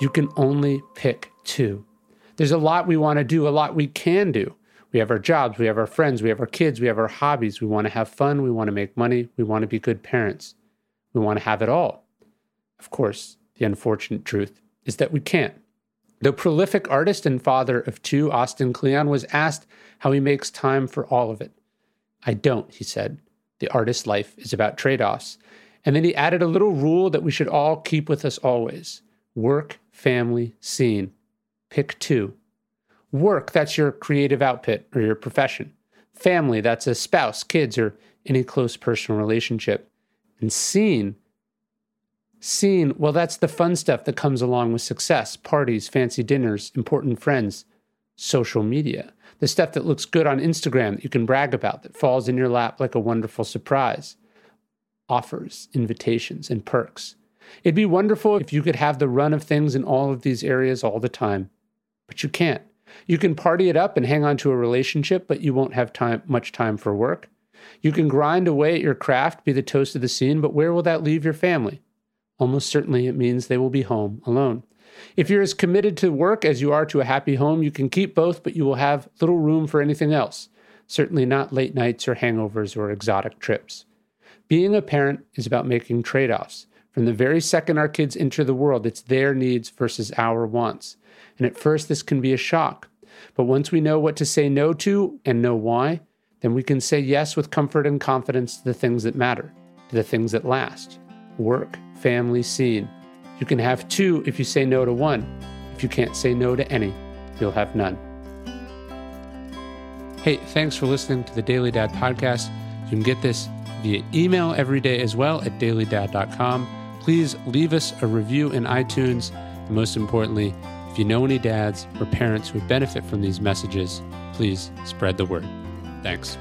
You can only pick two. There's a lot we want to do, a lot we can do. We have our jobs, we have our friends, we have our kids, we have our hobbies. We want to have fun, we want to make money, we want to be good parents. We want to have it all. Of course, the unfortunate truth is that we can't. The prolific artist and father of two, Austin Kleon, was asked how he makes time for all of it. I don't, he said. The artist's life is about trade offs. And then he added a little rule that we should all keep with us always work, family, scene. Pick two. Work, that's your creative output or your profession. Family, that's a spouse, kids, or any close personal relationship. And scene, scene, well, that's the fun stuff that comes along with success parties, fancy dinners, important friends, social media. The stuff that looks good on Instagram that you can brag about, that falls in your lap like a wonderful surprise. Offers, invitations, and perks. It'd be wonderful if you could have the run of things in all of these areas all the time, but you can't. You can party it up and hang on to a relationship, but you won't have time, much time for work. You can grind away at your craft, be the toast of the scene, but where will that leave your family? Almost certainly it means they will be home alone. If you're as committed to work as you are to a happy home, you can keep both, but you will have little room for anything else. Certainly not late nights or hangovers or exotic trips. Being a parent is about making trade offs. From the very second our kids enter the world, it's their needs versus our wants. And at first, this can be a shock. But once we know what to say no to and know why, then we can say yes with comfort and confidence to the things that matter, to the things that last work, family, scene. You can have two if you say no to one. If you can't say no to any, you'll have none. Hey, thanks for listening to the Daily Dad podcast. You can get this via email every day as well at dailydad.com. Please leave us a review in iTunes. And most importantly, if you know any dads or parents who would benefit from these messages, please spread the word. Thanks.